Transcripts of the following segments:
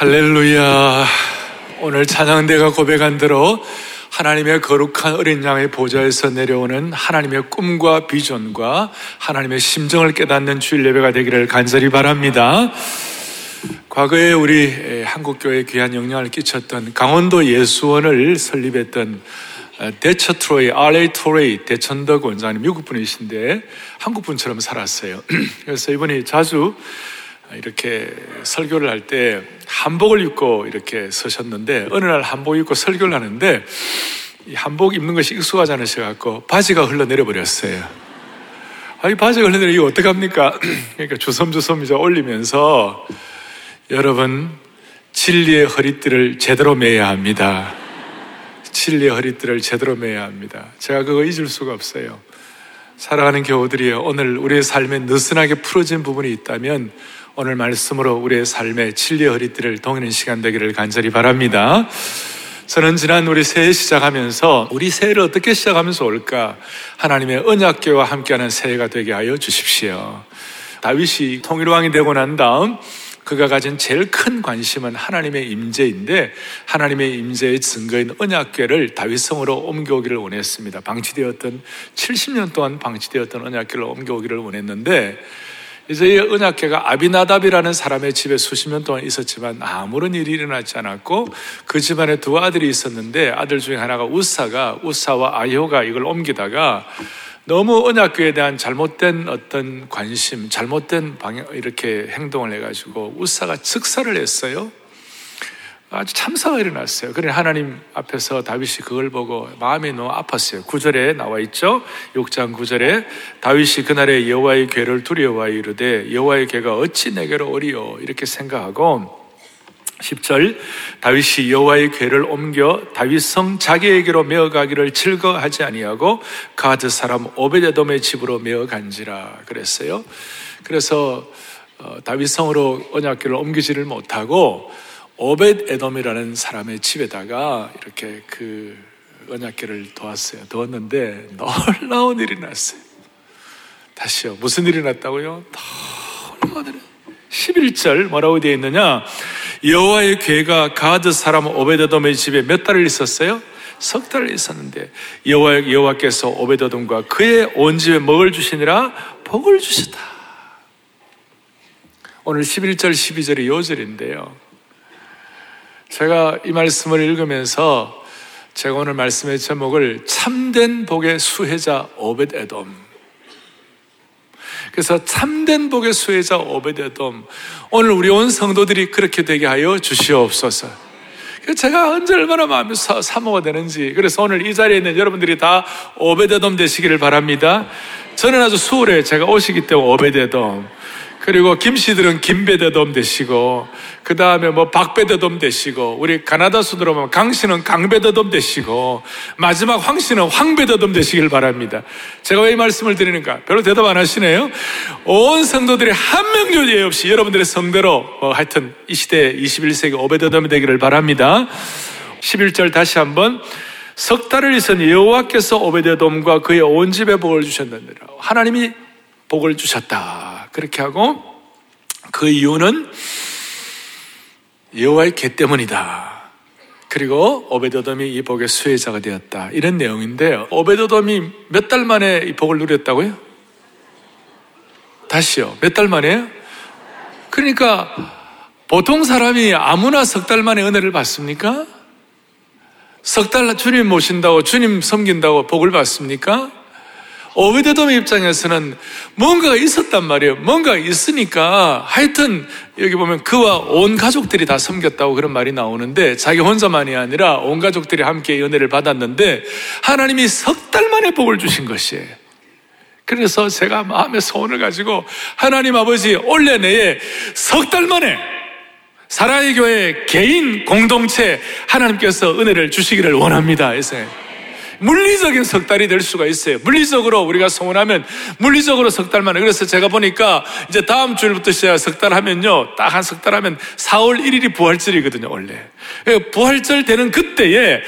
할렐루야. 오늘 찬양대가 고백한 대로 하나님의 거룩한 어린 양의 보좌에서 내려오는 하나님의 꿈과 비전과 하나님의 심정을 깨닫는 주일 예배가 되기를 간절히 바랍니다. 과거에 우리 한국교회에 귀한 영향을 끼쳤던 강원도 예수원을 설립했던 대처 트로이, RA 트로이 대천덕 원장님 미국 분이신데 한국 분처럼 살았어요. 그래서 이분이 자주 이렇게 설교를 할 때 한복을 입고 이렇게 서셨는데 어느 날 한복 입고 설교를 하는데 이 한복 입는 것이 익숙하지 않으셔 갖고 바지가 흘러내려 버렸어요. 아이 바지가 흘러내려 이거 어떡합니까? 그러니까 주섬주섬 이제 올리면서 여러분 진리의 허리띠를 제대로 매야 합니다. 진리의 허리띠를 제대로 매야 합니다. 제가 그거 잊을 수가 없어요. 살아가는 교우들이요. 오늘 우리의 삶에 느슨하게 풀어진 부분이 있다면 오늘 말씀으로 우리의 삶의 진리의 허리띠를 동이는 시간 되기를 간절히 바랍니다. 저는 지난 우리 새해 시작하면서 우리 새해를 어떻게 시작하면서 올까? 하나님의 언약계와 함께하는 새해가 되게 하여 주십시오. 다윗이 통일왕이 되고 난 다음 그가 가진 제일 큰 관심은 하나님의 임재인데 하나님의 임재의 증거인 언약궤를 다윗성으로 옮겨오기를 원했습니다. 방치되었던 70년 동안 방치되었던 언약궤를 옮겨오기를 원했는데 이제 이 은약계가 아비나답이라는 사람의 집에 수십 년 동안 있었지만 아무런 일이 일어나지 않았고 그 집안에 두 아들이 있었는데 아들 중에 하나가 우사가 우사와 아효가 이걸 옮기다가 너무 언약교에 대한 잘못된 어떤 관심, 잘못된 방향 이렇게 행동을 해가지고 우사가 즉사를 했어요. 아주 참사가 일어났어요. 그래 하나님 앞에서 다윗이 그걸 보고 마음이 너무 아팠어요. 구절에 나와 있죠. 6장 9절에 다윗이 그날에 여호와의 괴를 두려워하여 이르되 여호와의 괴가 어찌 내게로 오리요 이렇게 생각하고 10절 다윗이 여호와의 괴를 옮겨 다윗성 자기에게로 메어가기를 즐거하지 아니하고 가드 사람 오베데돔의 집으로 메어간지라 그랬어요. 그래서 어, 다윗성으로 언약궤를 옮기지를 못하고 오벳 에돔이라는 사람의 집에다가 이렇게 그 언약계를 도왔어요. 도왔는데 놀라운 일이 났어요. 다시요. 무슨 일이 났다고요? 놀라운 일. 11절 뭐라고 되어 있느냐? 여호와의 괴가 가드 사람 오베드돔의 집에 몇 달을 있었어요? 석 달을 있었는데 여호와 여호와께서 오베드돔과 그의 온 집에 먹을 주시니라 복을 주셨다. 오늘 11절 12절이 요절인데요. 제가 이 말씀을 읽으면서 제가 오늘 말씀의 제목을 참된 복의 수혜자 오벳 에돔. 그래서 참된 복의 수혜자 오벳 에돔. 오늘 우리 온 성도들이 그렇게 되게 하여 주시옵소서. 제가 언제 얼마나 마음이 사모가 되는지. 그래서 오늘 이 자리에 있는 여러분들이 다 오베데돔 되시기를 바랍니다. 저는 아주 수월해. 제가 오시기 때문에 오베데돔. 그리고 김씨들은 김배대돔 되시고, 그 다음에 뭐 박배대돔 되시고, 우리 가나다 수들어 보면 강씨는 강배대돔 되시고, 마지막 황씨는 황배대돔 되시길 바랍니다. 제가 왜 이 말씀을 드리는가? 별로 대답 안 하시네요? 온 성도들이 한 명도 예 없이 여러분들의 성대로, 뭐 하여튼 이 시대 21세기 오배대돔이 되기를 바랍니다. 11절 다시 한번, 석 달을 있은 여호와께서 오베데돔과 그의 온 집에 복을 주셨느니라. 하나님이 복을 주셨다. 그렇게 하고 그 이유는 여호와의 개 때문이다. 그리고 오베도돔이 이 복의 수혜자가 되었다. 이런 내용인데 오베도돔이 몇 달 만에 이 복을 누렸다고요? 다시요. 몇 달 만에요? 그러니까 보통 사람이 아무나 석 달 만에 은혜를 받습니까? 석 달 주님 모신다고 주님 섬긴다고 복을 받습니까? 오베데돔의 입장에서는 뭔가가 있었단 말이에요. 뭔가 있으니까 하여튼 여기 보면 그와 온 가족들이 다 섬겼다고 그런 말이 나오는데 자기 혼자만이 아니라 온 가족들이 함께 연애를 받았는데 하나님이 석 달 만에 복을 주신 것이에요. 그래서 제가 마음의 소원을 가지고 하나님 아버지 올해 내에 석 달 만에 사랑의 교회 개인 공동체 하나님께서 은혜를 주시기를 원합니다. 그래서 물리적인 석 달이 될 수가 있어요. 물리적으로 우리가 소원하면 물리적으로 석 달 만에. 그래서 제가 보니까 이제 다음 주일부터 시작 석 달 하면요. 딱 한 석 달 하면 4월 1일이 부활절이거든요, 원래. 예, 부활절 되는 그때에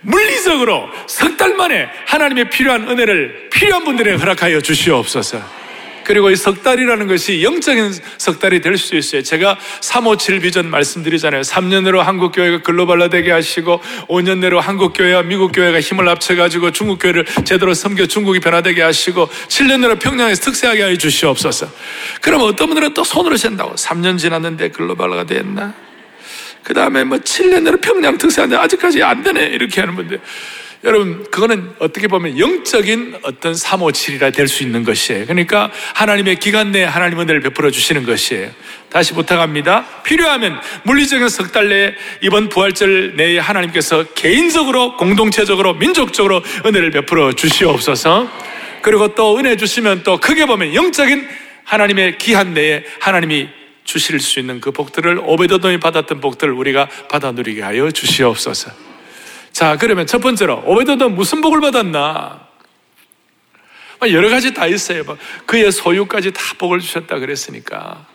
물리적으로 석 달 만에 하나님의 필요한 은혜를 필요한 분들에게 허락하여 주시옵소서. 그리고 이 석 달이라는 것이 영적인 석 달이 될 수 있어요. 제가 357 비전 말씀드리잖아요. 3년 내로 한국 교회가 글로벌화 되게 하시고 5년 내로 한국 교회와 미국 교회가 힘을 합쳐 가지고 중국 교회를 제대로 섬겨 중국이 변화되게 하시고 7년 내로 평양에서 특세하게 하여 주시옵소서. 그럼 어떤 분들은 또 손으로 잰다고 3년 지났는데 글로벌화가 됐나? 그 다음에 뭐 7년 내로 평양 특세하는데 아직까지 안 되네 이렇게 하는 분들. 여러분, 그거는 어떻게 보면 영적인 어떤 357이라 될 수 있는 것이에요. 그러니까 하나님의 기간 내에 하나님 은혜를 베풀어 주시는 것이에요. 다시 부탁합니다. 필요하면 물리적인 석 달 내에 이번 부활절 내에 하나님께서 개인적으로, 공동체적으로, 민족적으로 은혜를 베풀어 주시옵소서. 그리고 또 은혜 주시면 또 크게 보면 영적인 하나님의 기한 내에 하나님이 주실 수 있는 그 복들을 오베드돔이 받았던 복들을 우리가 받아 누리게 하여 주시옵소서. 자, 그러면 첫 번째로, 오베드도 무슨 복을 받았나? 여러 가지 다 있어요. 그의 소유까지 다 복을 주셨다 그랬으니까.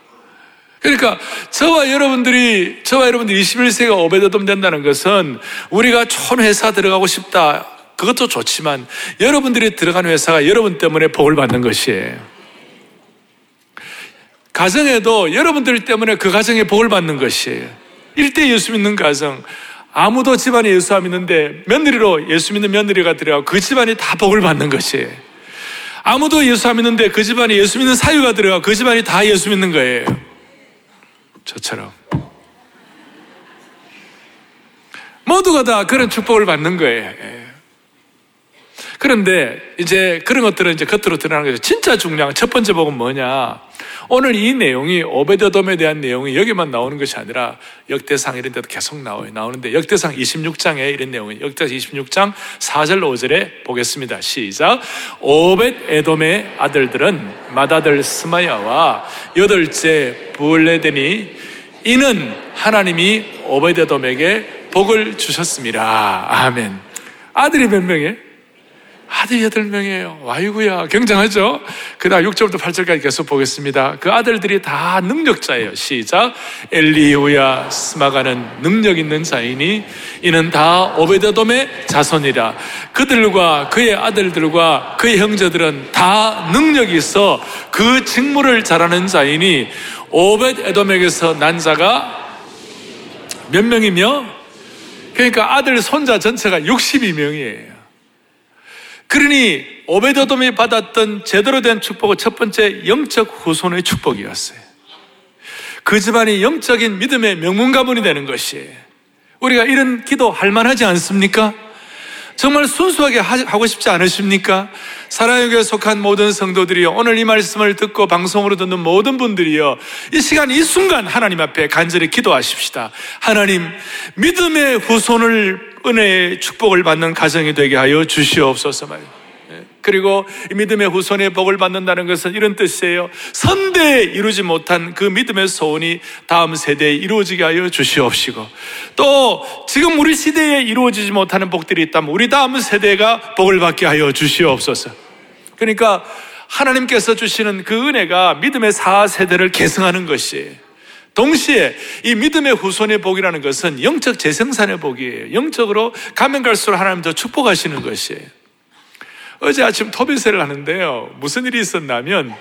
그러니까 저와 여러분들이 저와 여러분들이 21세가 오베드돔 된다는 것은 우리가 촌 회사 들어가고 싶다. 그것도 좋지만 여러분들이 들어간 회사가 여러분 때문에 복을 받는 것이에요. 가정에도 여러분들 때문에 그 가정에 복을 받는 것이에요. 일대 예수 믿는 가정, 아무도 집안에 예수 안 믿는데 며느리로 예수 믿는 며느리가 들어가고 그 집안이 다 복을 받는 것이에요. 아무도 예수 안 믿는데 그 집안에 예수 믿는 사유가 들어가고 그 집안이 다 예수 믿는 거예요. 저처럼. 모두가 다 그런 축복을 받는 거예요. 예. 그런데 이제 그런 것들은 이제 겉으로 드러나는 거죠. 진짜 중요한 첫 번째 복은 뭐냐? 오늘 이 내용이 오베드돔에 대한 내용이 여기만 나오는 것이 아니라 역대상 이런 데도 계속 나와요. 나오는데 역대상 26장에 이런 내용이 역대상 26장 4절 5절에 보겠습니다. 시작. 오벳 에돔의 아들들은 마다들 스마야와 여덟째 부울레데니 이는 하나님이 오베드돔에게 복을 주셨습니다. 아멘. 아들이 몇 명이에요? 아들 여덟 명이에요. 와이구야. 굉장하죠? 그 다음 6절부터 8절까지 계속 보겠습니다. 그 아들들이 다 능력자예요. 시작. 엘리우야 스마가는 능력 있는 자이니 이는 다 오베드돔의 자손이라. 그들과 그의 아들들과 그의 형제들은 다 능력이 있어 그 직무를 잘하는 자이니 오베드돔에게서 난 자가 몇 명이며 그러니까 아들 손자 전체가 62명이에요. 그러니 오베드돔이 받았던 제대로 된 축복은 첫 번째 영적 후손의 축복이었어요. 그 집안이 영적인 믿음의 명문 가문이 되는 것이 우리가 이런 기도 할 만하지 않습니까? 정말 순수하게 하고 싶지 않으십니까? 사랑의 교회 속한 모든 성도들이요. 오늘 이 말씀을 듣고 방송으로 듣는 모든 분들이요. 이 시간, 이 순간 하나님 앞에 간절히 기도하십시다. 하나님, 믿음의 후손을 은혜의 축복을 받는 가정이 되게 하여 주시옵소서 말이에요. 그리고 믿음의 후손의 복을 받는다는 것은 이런 뜻이에요. 선대에 이루지 못한 그 믿음의 소원이 다음 세대에 이루어지게 하여 주시옵시고 또 지금 우리 시대에 이루어지지 못하는 복들이 있다면 우리 다음 세대가 복을 받게 하여 주시옵소서. 그러니까 하나님께서 주시는 그 은혜가 믿음의 4세대를 계승하는 것이에요. 동시에 이 믿음의 후손의 복이라는 것은 영적 재생산의 복이에요. 영적으로 가면 갈수록 하나님 더 축복하시는 것이에요. 어제 아침 토비세를 하는데요. 무슨 일이 있었냐면,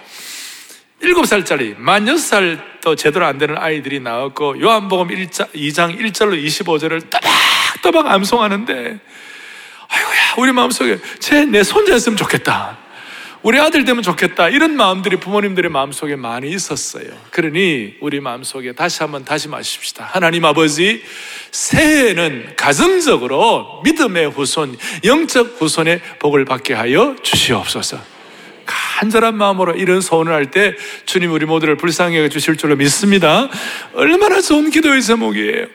일곱 살짜리, 만 여섯 살도 제대로 안 되는 아이들이 나왔고, 요한복음 1장, 2장 1절로 25절을 따박따박 암송하는데, 아이고야, 우리 마음속에 제내 손자였으면 좋겠다. 우리 아들 되면 좋겠다. 이런 마음들이 부모님들의 마음속에 많이 있었어요. 그러니 우리 마음속에 다시 한번 다시 마십시다. 하나님 아버지, 새해에는 가정적으로 믿음의 후손, 영적 후손의 복을 받게 하여 주시옵소서. 간절한 마음으로 이런 소원을 할 때 주님 우리 모두를 불쌍히 여 주실 줄로 믿습니다. 얼마나 좋은 기도의 제목이에요.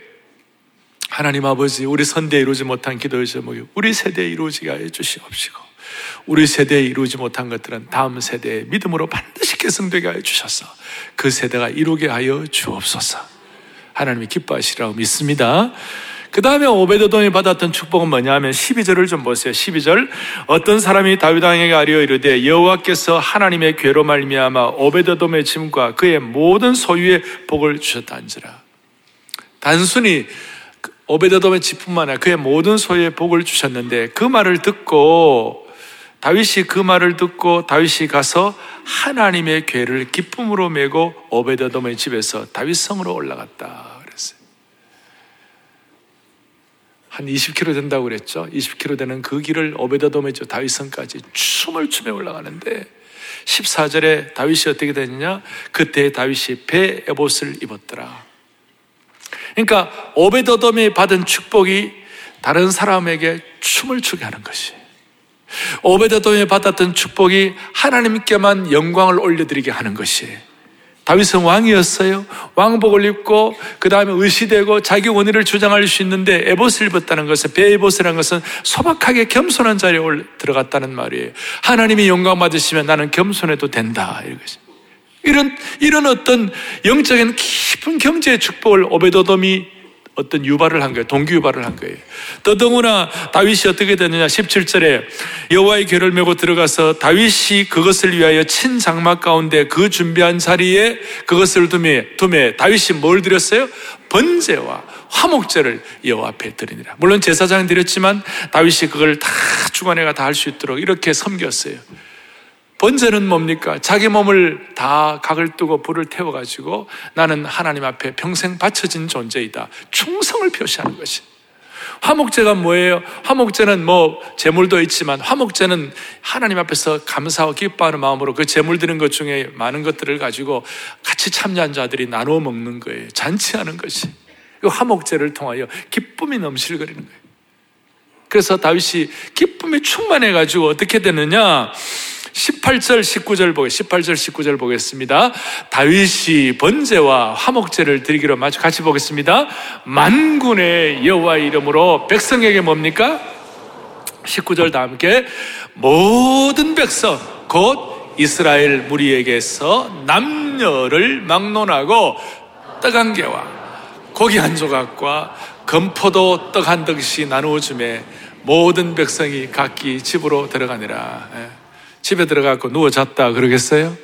하나님 아버지, 우리 선대에 이루지 못한 기도의 제목이 우리 세대에 이루어지게 하여 주시옵시고 우리 세대에 이루지 못한 것들은 다음 세대의 믿음으로 반드시 개성되게 하여 주셔서 그 세대가 이루게 하여 주옵소서. 하나님이 기뻐하시라고 믿습니다. 그 다음에 오베드돔이 받았던 축복은 뭐냐 하면 12절을 좀 보세요. 12절 어떤 사람이 다윗 왕에게 아뢰어 이르되 여호와께서 하나님의 괴로 말미암아 오베드돔의 짐과 그의 모든 소유의 복을 주셨다는지라. 단순히 오베드돔의 집뿐만 아니라 그의 모든 소유의 복을 주셨는데 그 말을 듣고 다윗이 그 말을 듣고 다윗이 가서 하나님의 괴를 기쁨으로 메고 오베드돔의 집에서 다윗 성으로 올라갔다 그랬어요. 한 20km 된다고 그랬죠. 20km 되는 그 길을 오베드돔의 집 다윗 성까지 춤을 추며 올라가는데 14절에 다윗이 어떻게 됐느냐? 그때 다윗이 배 에봇을 입었더라. 그러니까 오베드돔이 받은 축복이 다른 사람에게 춤을 추게 하는 것이 오베드돔이 받았던 축복이 하나님께만 영광을 올려드리게 하는 것이 다윗은 왕이었어요. 왕복을 입고 그 다음에 의시되고 자기 원의를 주장할 수 있는데 에봇을 입었다는 것은 베에봇이라는 것은 소박하게 겸손한 자리에 들어갔다는 말이에요. 하나님이 영광 받으시면 나는 겸손해도 된다 이것이. 이런 이런 어떤 영적인 깊은 경제의 축복을 오베도돔이 어떤 유발을 한 거예요. 동기 유발을 한 거예요. 더더구나 다윗이 어떻게 됐느냐 17절에 여호와의 궤를 메고 들어가서 다윗이 그것을 위하여 친 장막 가운데 그 준비한 자리에 그것을 두매 두매 다윗이 뭘 드렸어요? 번제와 화목제를 여호와 앞에 드리니라. 물론 제사장 드렸지만 다윗이 그걸 다 주관해가 다 할 수 있도록 이렇게 섬겼어요. 번제는 뭡니까? 자기 몸을 다 각을 뜨고 불을 태워가지고 나는 하나님 앞에 평생 바쳐진 존재이다. 충성을 표시하는 것이. 화목제가 뭐예요? 화목제는 뭐 재물도 있지만 화목제는 하나님 앞에서 감사하고 기뻐하는 마음으로 그 재물 드는 것 중에 많은 것들을 가지고 같이 참여한 자들이 나누어 먹는 거예요. 잔치하는 것이. 이 화목제를 통하여 기쁨이 넘실거리는 거예요. 그래서 다윗이 기쁨이 충만해 가지고 어떻게 되느냐? 18절 19절 보겠 18절 19절 보겠습니다. 다윗이 번제와 화목제를 드리기로 마주 같이 보겠습니다. 만군의 여호와 이름으로 백성에게 뭡니까? 19절 다 함께 모든 백성 곧 이스라엘 무리에게서 남녀를 막론하고 떡 한 개와 고기 한 조각과 건포도 떡 한 덩씩 나누어 주매 모든 백성이 각기 집으로 들어가니라. 예. 집에 들어가고 누워 잤다 그러겠어요?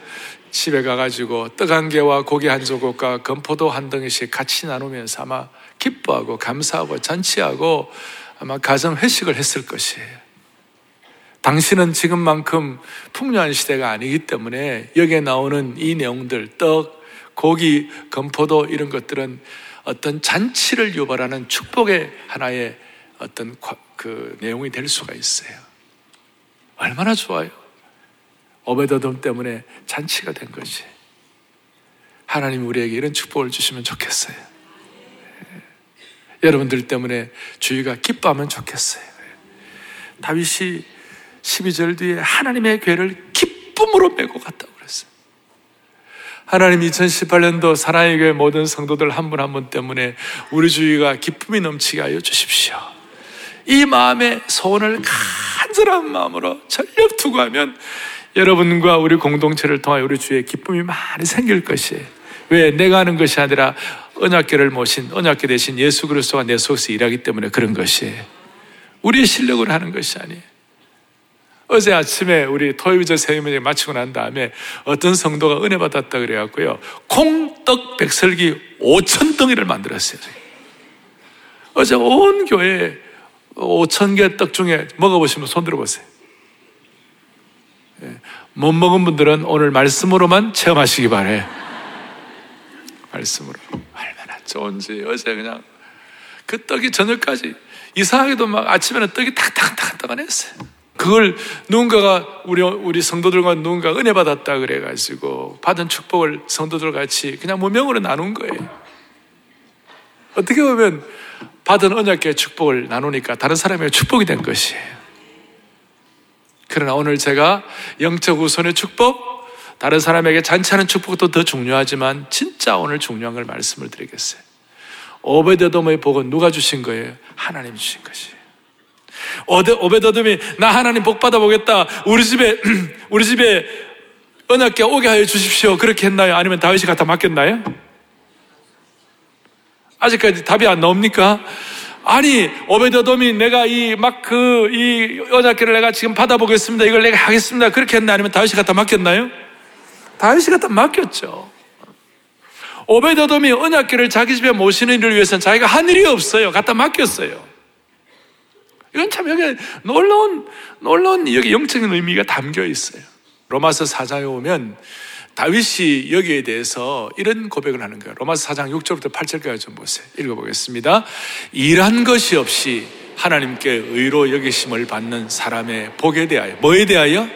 집에 가가지고 떡 한 개와 고기 한 조각과 건포도 한 덩이씩 같이 나누면서 아마 기뻐하고 감사하고 잔치하고 아마 가정 회식을 했을 것이에요. 당신은 지금만큼 풍요한 시대가 아니기 때문에 여기에 나오는 이 내용들, 떡, 고기, 건포도 이런 것들은 어떤 잔치를 유발하는 축복의 하나의 어떤 그 내용이 될 수가 있어요. 얼마나 좋아요. 오베더돔 때문에 잔치가 된 것이. 하나님 우리에게 이런 축복을 주시면 좋겠어요. 여러분들 때문에 주위가 기뻐하면 좋겠어요. 다윗이 12절 뒤에 하나님의 괴를 기쁨으로 메고 갔다고 그랬어요. 하나님 2018년도 사랑의 교회 모든 성도들 한 분 한분 때문에 우리 주위가 기쁨이 넘치게 하여 주십시오. 이 마음의 소원을 간절한 마음으로 전력 투구하면 여러분과 우리 공동체를 통하여 우리 주의 기쁨이 많이 생길 것이에요. 왜? 내가 하는 것이 아니라 언약계를 모신 언약계 대신 예수 그리스도가 내 속에서 일하기 때문에 그런 것이에요. 우리의 실력으로 하는 것이 아니에요. 어제 아침에 우리 토요일절 세미에 마치고 난 다음에 어떤 성도가 은혜 받았다 그래갖고요. 콩떡 백설기 5천 덩이를 만들었어요. 어제 온 교회 5천 개 떡 중에 먹어보시면 손 들어보세요. 예. 못 먹은 분들은 오늘 말씀으로만 체험하시기 바래. 말씀으로. 얼마나 좋은지 어제 그냥 그 떡이 저녁까지 이상하게도 막 아침에는 떡이 탁탁탁탁하냈어요. 그걸 누군가가 우리 우리 성도들과 누군가 은혜 받았다 그래 가지고 받은 축복을 성도들 같이 그냥 무명으로 나눈 거예요. 어떻게 보면 받은 언약의 축복을 나누니까 다른 사람에게 축복이 된 것이에요. 그러나 오늘 제가 영적 우선의 축복, 다른 사람에게 잔치하는 축복도 더 중요하지만 진짜 오늘 중요한 걸 말씀을 드리겠어요. 오베데돔의 복은 누가 주신 거예요? 하나님 주신 것이에요. 오베데돔이 나 하나님 복 받아보겠다. 우리 집에 우리 집에 언약계 오게 하여 주십시오. 그렇게 했나요? 아니면 다윗이 갖다 맡겼나요? 아직까지 답이 안 나옵니까? 아니 오베드돔이 내가 이 막 그이 언약궤를 내가 지금 받아보겠습니다. 이걸 내가 하겠습니다. 그렇게 했나 아니면 다윗이 갖다 맡겼나요? 다윗이 갖다 맡겼죠. 오베드돔이 언약궤를 자기 집에 모시는 일을 위해서는 자기가 한 일이 없어요. 갖다 맡겼어요. 이건 참 여기 놀라운, 놀라운 여기 영적인 의미가 담겨 있어요. 로마서 4장에 오면 다윗이 여기에 대해서 이런 고백을 하는 거예요. 로마서 4장 6절부터 8절까지 좀 보세요. 읽어보겠습니다. 일한 것이 없이 하나님께 의로 여기심을 받는 사람의 복에 대하여. 뭐에 대하여?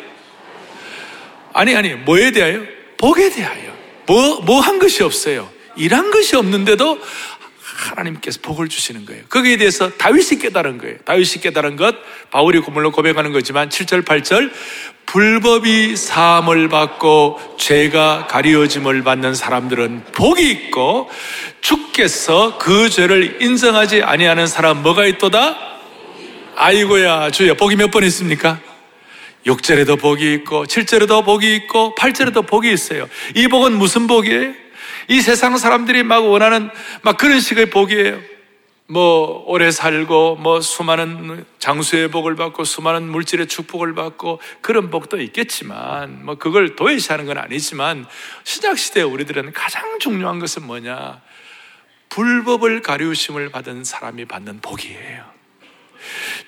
아니, 아니, 뭐에 대하여? 복에 대하여. 뭐, 뭐 한 것이 없어요. 일한 것이 없는데도 하나님께서 복을 주시는 거예요. 거기에 대해서 다윗이 깨달은 거예요. 다윗이 깨달은 것, 바울이 고물로 고백하는 거지만 7절, 8절, 불법이 사함을 받고 죄가 가리워짐을 받는 사람들은 복이 있고 주께서 그 죄를 인정하지 아니하는 사람 뭐가 있도다? 아이고야 주여 복이 몇 번 있습니까? 6절에도 복이 있고 7절에도 복이 있고 8절에도 복이 있어요. 이 복은 무슨 복이에요? 이 세상 사람들이 막 원하는 막 그런 식의 복이에요. 뭐 오래 살고 뭐 수많은 장수의 복을 받고 수많은 물질의 축복을 받고 그런 복도 있겠지만 뭐 그걸 도외시하는 건 아니지만 신약 시대 우리들은 가장 중요한 것은 뭐냐? 불법을 가리우심을 받은 사람이 받는 복이에요.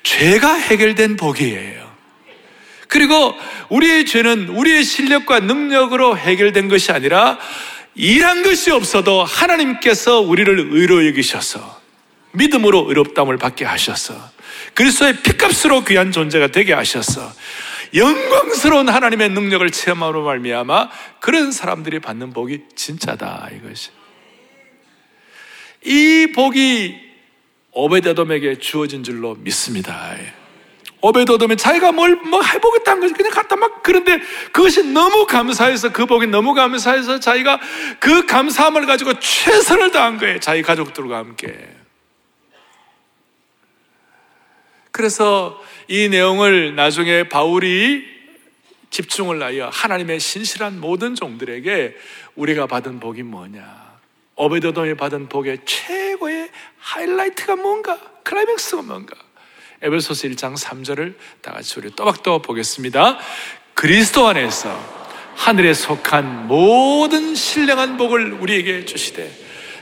죄가 해결된 복이에요. 그리고 우리의 죄는 우리의 실력과 능력으로 해결된 것이 아니라 일한 것이 없어도 하나님께서 우리를 의로 여기셔서 믿음으로 의롭담을 받게 하셔서 그리스도의 피값으로 귀한 존재가 되게 하셔서 영광스러운 하나님의 능력을 체험하로 말미암아 그런 사람들이 받는 복이 진짜다 이것이. 이 복이 오베데돔에게 주어진 줄로 믿습니다. 오베도돔이 자기가 뭘 뭐 해보겠다는 거지 그냥 갖다 막 그런데 그것이 너무 감사해서 그 복이 너무 감사해서 자기가 그 감사함을 가지고 최선을 다한 거예요 자기 가족들과 함께 그래서 이 내용을 나중에 바울이 집중을 하여 하나님의 신실한 모든 종들에게 우리가 받은 복이 뭐냐. 오베드돔이 받은 복의 최고의 하이라이트가 뭔가? 클라이맥스가 뭔가? 에베소서 1장 3절을 다 같이 우리 또박또박 보겠습니다. 그리스도 안에서 하늘에 속한 모든 신령한 복을 우리에게 주시되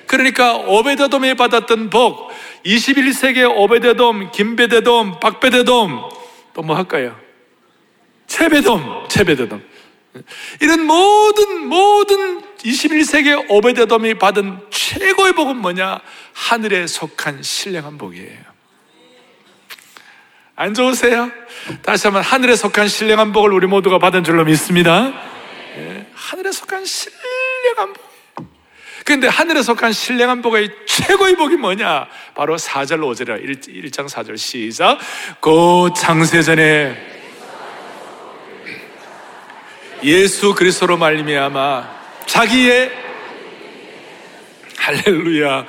그러니까 오베드돔이 받았던 복 21세기의 오베데돔, 김베데돔, 박베데돔, 또 뭐 할까요? 체베돔, 체베데돔. 이런 모든, 모든 21세기의 오베데돔이 받은 최고의 복은 뭐냐? 하늘에 속한 신령한 복이에요. 안 좋으세요? 다시 한번 하늘에 속한 신령한 복을 우리 모두가 받은 줄로 믿습니다. 네, 하늘에 속한 신령한 복. 그런데 하늘에 속한 신령한 복의 최고의 복이 뭐냐? 바로 4절 5절이라 1, 장 4절 시작. 곧 창세전에 예수 그리스도로 말미암아 자기의 할렐루야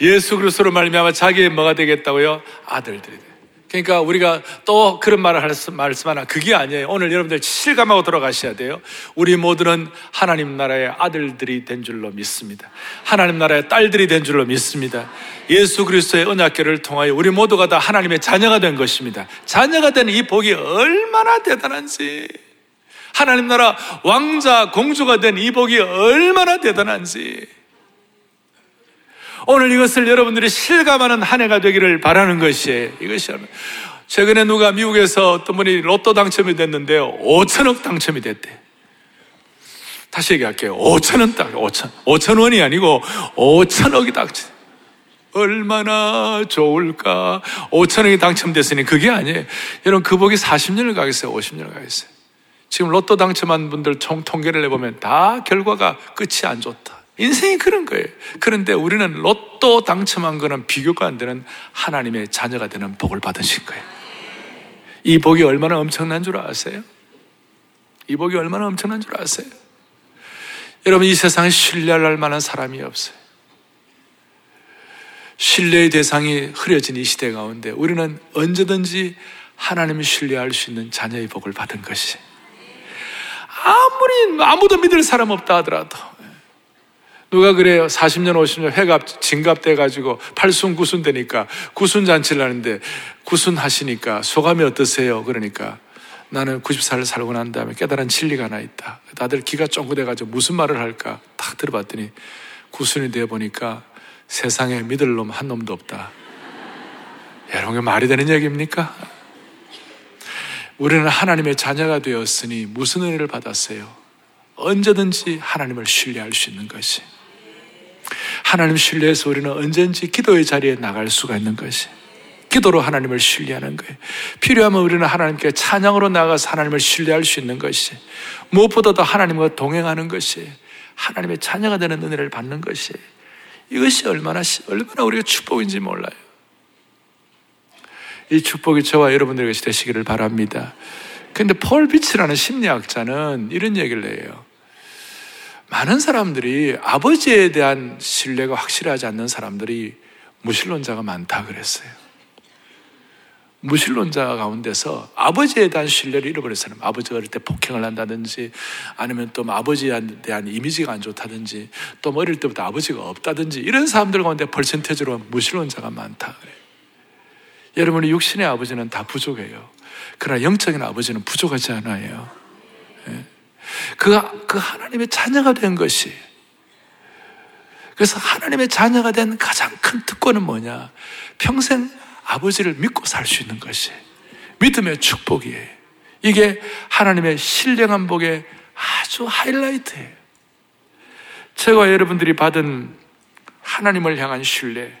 예수 그리스도로 말미암아 자기의 뭐가 되겠다고요? 아들들이 돼. 그러니까 우리가 또 그런 말을 할 수, 말씀하나 그게 아니에요. 오늘 여러분들 실감하고 돌아가셔야 돼요. 우리 모두는 하나님 나라의 아들들이 된 줄로 믿습니다. 하나님 나라의 딸들이 된 줄로 믿습니다. 예수 그리스도의 언약계를 통하여 우리 모두가 다 하나님의 자녀가 된 것입니다. 자녀가 된이 복이 얼마나 대단한지. 하나님 나라 왕자, 공주가 된 이 복이 얼마나 대단한지. 오늘 이것을 여러분들이 실감하는 한 해가 되기를 바라는 것이에요. 이것이 최근에 누가 미국에서 어떤 분이 로또 당첨이 됐는데요. 5천억 당첨이 됐대. 다시 얘기할게요. 5천원 딱, 5천. 5천 원이 아니고 5천억이 당첨. 얼마나 좋을까. 5천억이 당첨됐으니 그게 아니에요. 여러분, 그 복이 40년을 가겠어요? 50년을 가겠어요? 지금 로또 당첨한 분들 총 통계를 내보면 다 결과가 끝이 안 좋다. 인생이 그런 거예요. 그런데 우리는 로또 당첨한 거는 비교가 안 되는 하나님의 자녀가 되는 복을 받으신 거예요. 이 복이 얼마나 엄청난 줄 아세요? 이 복이 얼마나 엄청난 줄 아세요? 여러분, 이 세상에 신뢰할 만한 사람이 없어요. 신뢰의 대상이 흐려진 이 시대 가운데 우리는 언제든지 하나님을 신뢰할 수 있는 자녀의 복을 받은 것이 아무리 아무도 믿을 사람 없다 하더라도 누가 그래요? 40년, 50년 회갑, 진갑돼 가지고 팔순, 구순 되니까 구순 잔치를 하는데 구순 하시니까 소감이 어떠세요? 그러니까 나는 90살을 살고 난 다음에 깨달은 진리가 하나 있다. 다들 기가 쫑긋해 가지고 무슨 말을 할까 딱 들어봤더니 구순이 되어 보니까 세상에 믿을 놈 한 놈도 없다. 여러분, 말이 되는 얘기입니까? 우리는 하나님의 자녀가 되었으니 무슨 은혜를 받았어요? 언제든지 하나님을 신뢰할 수 있는 것이. 하나님 신뢰해서 우리는 언제든지 기도의 자리에 나갈 수가 있는 것이. 기도로 하나님을 신뢰하는 거예요. 필요하면 우리는 하나님께 찬양으로 나가서 하나님을 신뢰할 수 있는 것이. 무엇보다도 하나님과 동행하는 것이. 하나님의 자녀가 되는 은혜를 받는 것이. 이것이 얼마나, 얼마나 우리가 축복인지 몰라요. 이 축복이 저와 여러분들에게 되시기를 바랍니다. 근데 폴 비츠라는 심리학자는 이런 얘기를 해요. 많은 사람들이 아버지에 대한 신뢰가 확실하지 않는 사람들이 무신론자가 많다 그랬어요. 무신론자 가운데서 아버지에 대한 신뢰를 잃어버린 사람, 아버지가 어릴 때 폭행을 한다든지, 아니면 또뭐 아버지에 대한 이미지가 안 좋다든지, 또뭐 어릴 때부터 아버지가 없다든지, 이런 사람들 가운데 퍼센테이지로 무신론자가 많다. 여러분의 육신의 아버지는 다 부족해요. 그러나 영적인 아버지는 부족하지 않아요. 예. 그, 그 하나님의 자녀가 된 것이. 그래서 하나님의 자녀가 된 가장 큰 특권은 뭐냐? 평생 아버지를 믿고 살 수 있는 것이. 믿음의 축복이에요. 이게 하나님의 신령한 복의 아주 하이라이트예요. 제가 여러분들이 받은 하나님을 향한 신뢰.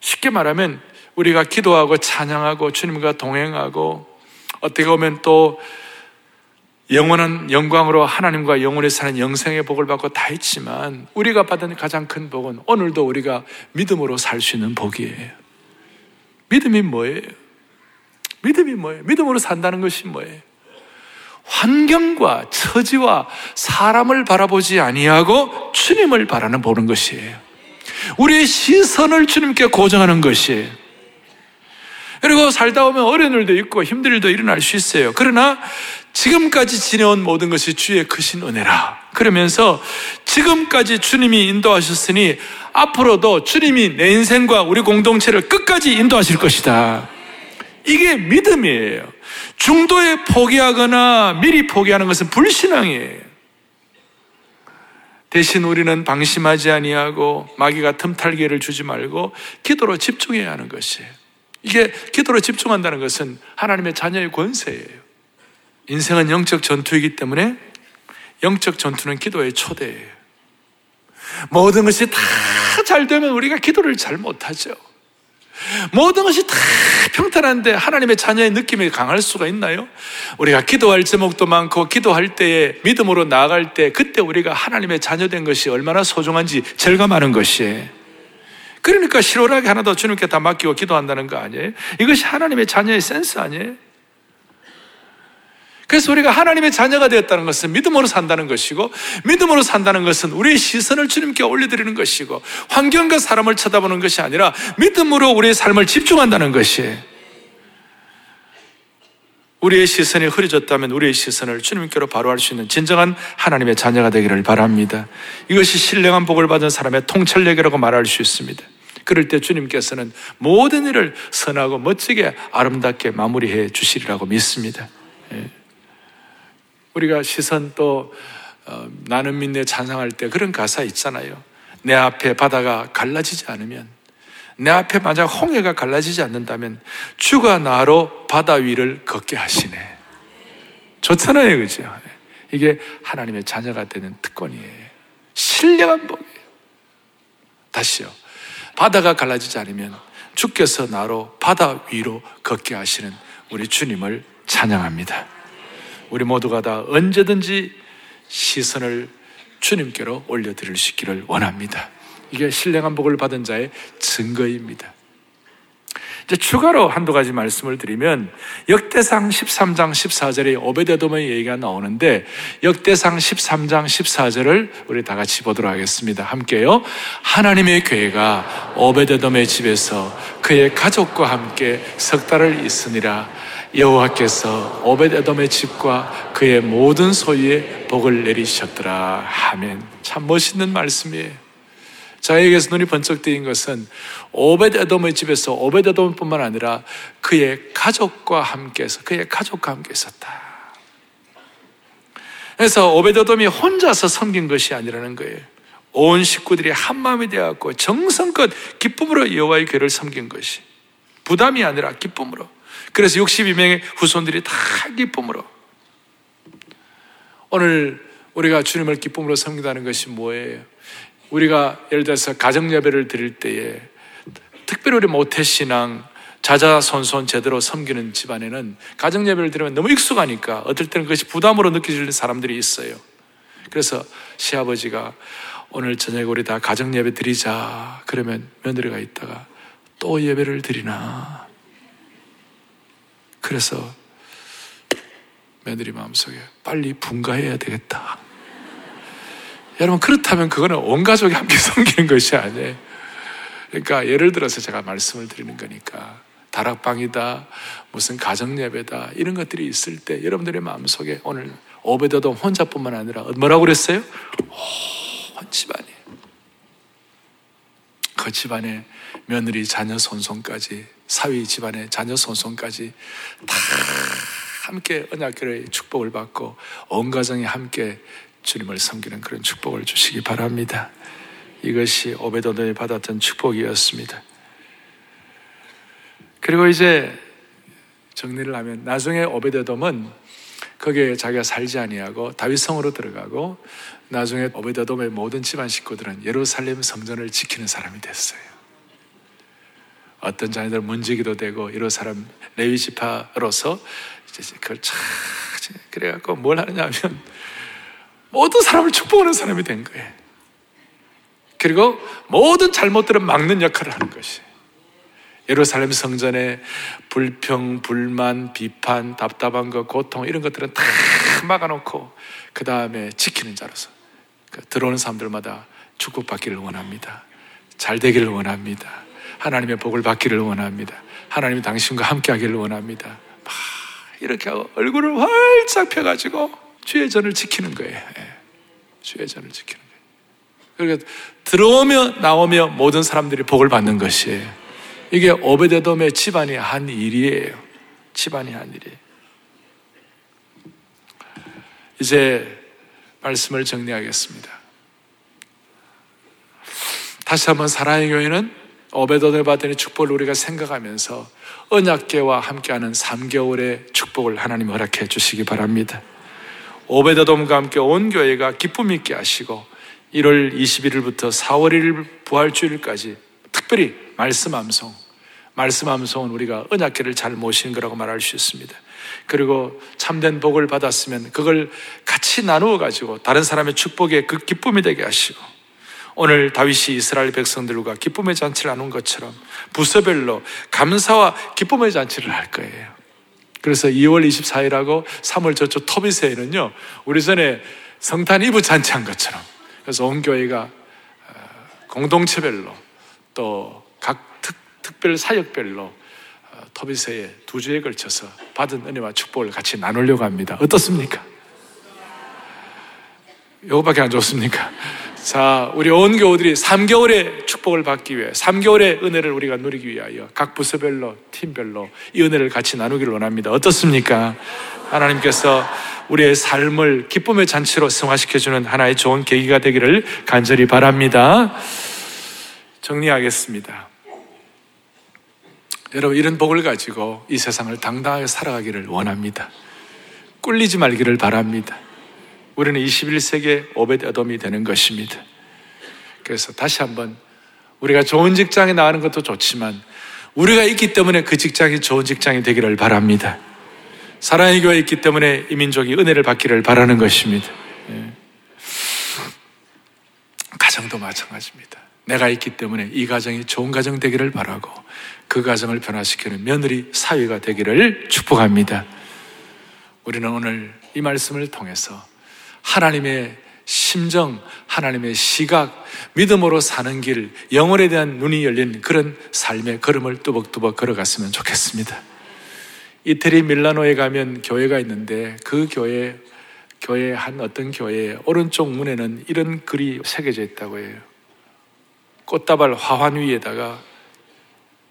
쉽게 말하면 우리가 기도하고 찬양하고 주님과 동행하고 어떻게 보면 또 영원한 영광으로 하나님과 영원히 사는 영생의 복을 받고 다 했지만 우리가 받은 가장 큰 복은 오늘도 우리가 믿음으로 살 수 있는 복이에요. 믿음이 뭐예요? 믿음이 뭐예요? 믿음으로 산다는 것이 뭐예요? 환경과 처지와 사람을 바라보지 아니하고 주님을 바라는 보는 것이에요. 우리의 시선을 주님께 고정하는 것이에요. 그리고 살다 보면 어려운 일도 있고 힘든 일도 일어날 수 있어요. 그러나 지금까지 지내온 모든 것이 주의 크신 은혜라. 그러면서 지금까지 주님이 인도하셨으니 앞으로도 주님이 내 인생과 우리 공동체를 끝까지 인도하실 것이다. 이게 믿음이에요. 중도에 포기하거나 미리 포기하는 것은 불신앙이에요. 대신 우리는 방심하지 아니하고 마귀가 틈탈기를 주지 말고 기도로 집중해야 하는 것이에요. 이게 기도로 집중한다는 것은 하나님의 자녀의 권세예요. 인생은 영적 전투이기 때문에 영적 전투는 기도의 초대예요. 모든 것이 다 잘 되면 우리가 기도를 잘 못하죠. 모든 것이 다 평탄한데 하나님의 자녀의 느낌이 강할 수가 있나요? 우리가 기도할 제목도 많고 기도할 때에 믿음으로 나아갈 때 그때 우리가 하나님의 자녀된 것이 얼마나 소중한지 절감하는 것이에요. 그러니까 실오라게 하나 더 주님께 다 맡기고 기도한다는 거 아니에요? 이것이 하나님의 자녀의 센스 아니에요? 그래서 우리가 하나님의 자녀가 되었다는 것은 믿음으로 산다는 것이고, 믿음으로 산다는 것은 우리의 시선을 주님께 올려드리는 것이고, 환경과 사람을 쳐다보는 것이 아니라 믿음으로 우리의 삶을 집중한다는 것이에요. 우리의 시선이 흐려졌다면 우리의 시선을 주님께로 바로 할 수 있는 진정한 하나님의 자녀가 되기를 바랍니다. 이것이 신령한 복을 받은 사람의 통찰력이라고 말할 수 있습니다. 그럴 때 주님께서는 모든 일을 선하고 멋지게 아름답게 마무리해 주시리라고 믿습니다. 예. 우리가 시선 또 어, 나는 믿네 찬상할 때 그런 가사 있잖아요. 내 앞에 바다가 갈라지지 않으면 내 앞에 만약 홍해가 갈라지지 않는다면 주가 나로 바다 위를 걷게 하시네. 좋잖아요, 그죠? 이게 하나님의 자녀가 되는 특권이에요. 신령한 복이에요. 다시요. 바다가 갈라지지 않으면 주께서 나로 바다 위로 걷게 하시는 우리 주님을 찬양합니다. 우리 모두가 다 언제든지 시선을 주님께로 올려드릴 수 있기를 원합니다. 이게 신령한 복을 받은 자의 증거입니다. 이제 추가로 한두 가지 말씀을 드리면 역대상 13장 14절에 오베데돔의 얘기가 나오는데 역대상 13장 14절을 우리 다 같이 보도록 하겠습니다. 함께요. 하나님의 교회가 오베데돔의 집에서 그의 가족과 함께 석 달을 있으니라 여호와께서 오베데돔의 집과 그의 모든 소유에 복을 내리셨더라 하면 참 멋있는 말씀이에요. 저에게서 눈이 번쩍 뜨인 것은 오베데돔의 집에서 오베데돔뿐만 아니라 그의 가족과 함께해서 그의 가족과 함께 있었다. 그래서 오베데돔이 혼자서 섬긴 것이 아니라는 거예요. 온 식구들이 한 마음이 되었고 정성껏 기쁨으로 여호와의 괴를 섬긴 것이. 부담이 아니라 기쁨으로. 그래서 62명의 후손들이 다 기쁨으로. 오늘 우리가 주님을 기쁨으로 섬긴다는 것이 뭐예요? 우리가 예를 들어서 가정 예배를 드릴 때에 특별히 우리 모태신앙 자자손손 제대로 섬기는 집안에는 가정 예배를 드리면 너무 익숙하니까 어떨 때는 그것이 부담으로 느껴지는 사람들이 있어요. 그래서 시아버지가 오늘 저녁에 우리 다 가정 예배 드리자. 그러면 며느리가 있다가 또 예배를 드리나. 그래서 며느리 마음속에 빨리 분가해야 되겠다. 여러분 그렇다면 그거는 온 가족이 함께 섬기는 것이 아니에요. 그러니까 예를 들어서 제가 말씀을 드리는 거니까 다락방이다, 무슨 가정 예배다, 이런 것들이 있을 때 여러분들의 마음속에 오늘 오베드도 혼자뿐만 아니라 뭐라고 그랬어요? 온 집안이. 그 집안에 며느리, 자녀, 손손까지, 사위 집안의 자녀, 손손까지 다 함께 언약교의 축복을 받고 온 가정이 함께 주님을 섬기는 그런 축복을 주시기 바랍니다. 이것이 오베도돈이 받았던 축복이었습니다. 그리고 이제 정리를 하면 나중에 오베데돔은 거기에 자기가 살지 아니하고 다윗성으로 들어가고 나중에 오베데돔의 모든 집안 식구들은 예루살렘 성전을 지키는 사람이 됐어요. 어떤 자녀들 문지기도 되고 예루살렘 레위 지파로서 그걸 참 그래갖고 뭘 하느냐 하면 모든 사람을 축복하는 사람이 된 거예요. 그리고 모든 잘못들을 막는 역할을 하는 것이. 예루살렘 성전에 불평, 불만, 비판, 답답한 것, 고통 이런 것들은 다 막아놓고 그 다음에 지키는 자로서 그 들어오는 사람들마다 축복받기를 원합니다. 잘 되기를 원합니다. 하나님의 복을 받기를 원합니다. 하나님이 당신과 함께 하기를 원합니다. 막 이렇게 하고 얼굴을 활짝 펴가지고 주의 전을 지키는 거예요. 예. 주의 전을 지키는 거예요. 그러니까 들어오며 나오며 모든 사람들이 복을 받는 것이에요. 이게 오베데돔의 집안이 한 일이에요. 집안이 한 일이에요. 이제 말씀을 정리하겠습니다. 다시 한번 사랑의 교회는 오베데돔을 받은 축복을 우리가 생각하면서 언약계와 함께하는 3개월의 축복을 하나님 허락해 주시기 바랍니다. 오베데돔과 함께 온 교회가 기쁨 있게 하시고 1월 21일부터 4월 1일 부활주일까지 특별히 말씀 암송, 말씀 암송은 우리가 언약계를 잘 모시는 거라고 말할 수 있습니다. 그리고 참된 복을 받았으면 그걸 같이 나누어 가지고 다른 사람의 축복에 그 기쁨이 되게 하시고 오늘 다윗이 이스라엘 백성들과 기쁨의 잔치를 하는 것처럼 부서별로 감사와 기쁨의 잔치를 할 거예요. 그래서 2월 24일하고 3월 저쪽 토비세에는요, 우리 전에 성탄 이브 잔치한 것처럼 그래서 온 교회가 어, 공동체별로 또 각 특별 사역별로 어, 토비세에 두 주에 걸쳐서 받은 은혜와 축복을 같이 나누려고 합니다. 어떻습니까? 요거밖에 안 좋습니까? 자, 우리 온 교우들이 3개월의 축복을 받기 위해, 3개월의 은혜를 우리가 누리기 위하여 각 부서별로, 팀별로 이 은혜를 같이 나누기를 원합니다. 어떻습니까? 하나님께서 우리의 삶을 기쁨의 잔치로 승화시켜주는 하나의 좋은 계기가 되기를 간절히 바랍니다. 정리하겠습니다. 여러분 이런 복을 가지고 이 세상을 당당하게 살아가기를 원합니다. 꿀리지 말기를 바랍니다. 우리는 21세기의 오벳 어돔이 되는 것입니다. 그래서 다시 한번 우리가 좋은 직장에 나가는 것도 좋지만 우리가 있기 때문에 그 직장이 좋은 직장이 되기를 바랍니다. 사랑의 교회에 있기 때문에 이 민족이 은혜를 받기를 바라는 것입니다. 예. 가정도 마찬가지입니다. 내가 있기 때문에 이 가정이 좋은 가정 되기를 바라고 그 가정을 변화시키는 며느리 사위가 되기를 축복합니다. 우리는 오늘 이 말씀을 통해서 하나님의 심정, 하나님의 시각, 믿음으로 사는 길, 영혼에 대한 눈이 열린 그런 삶의 걸음을 뚜벅뚜벅 걸어갔으면 좋겠습니다. 이태리 밀라노에 가면 교회가 있는데 그 교회, 교회 한 어떤 교회에 오른쪽 문에는 이런 글이 새겨져 있다고 해요. 꽃다발 화환 위에다가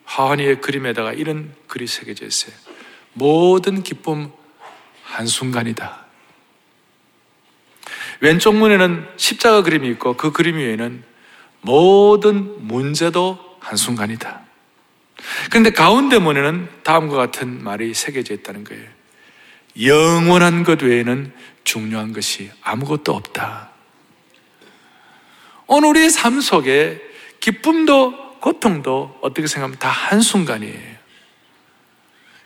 하와니의 그림에다가 이런 글이 새겨져 있어요. 모든 기쁨 한순간이다. 왼쪽 문에는 십자가 그림이 있고 그 그림 위에는 모든 문제도 한순간이다. 그런데 가운데 문에는 다음과 같은 말이 새겨져 있다는 거예요. 영원한 것 외에는 중요한 것이 아무것도 없다. 오늘 우리의 삶 속에 기쁨도 고통도 어떻게 생각하면 다 한순간이에요.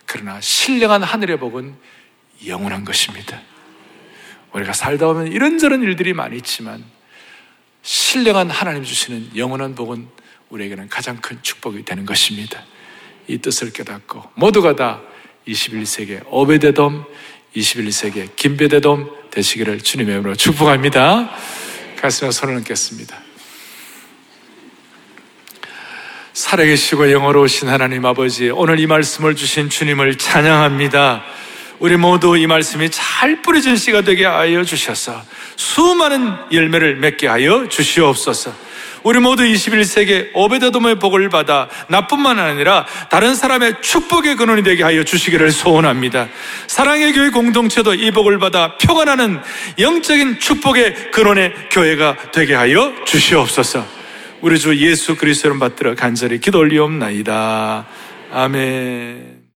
그러나 신령한 하늘의 복은 영원한 것입니다. 우리가 살다 보면 이런저런 일들이 많이 있지만 신령한 하나님 주시는 영원한 복은 우리에게는 가장 큰 축복이 되는 것입니다. 이 뜻을 깨닫고 모두가 다 21세기 오베데돔, 21세기 김베데돔 되시기를 주님의 이름으로 축복합니다. 가슴에 손을 얹겠습니다. 살아계시고 영어로우신 하나님 아버지, 오늘 이 말씀을 주신 주님을 찬양합니다. 우리 모두 이 말씀이 잘 뿌려진 씨가 되게 하여 주셔서 수많은 열매를 맺게 하여 주시옵소서. 우리 모두 21세기 오베데돔의 복을 받아 나뿐만 아니라 다른 사람의 축복의 근원이 되게 하여 주시기를 소원합니다. 사랑의 교회 공동체도 이 복을 받아 표가 나는 영적인 축복의 근원의 교회가 되게 하여 주시옵소서. 우리 주 예수 그리스도를 받들어 간절히 기도 올리옵나이다. 아멘.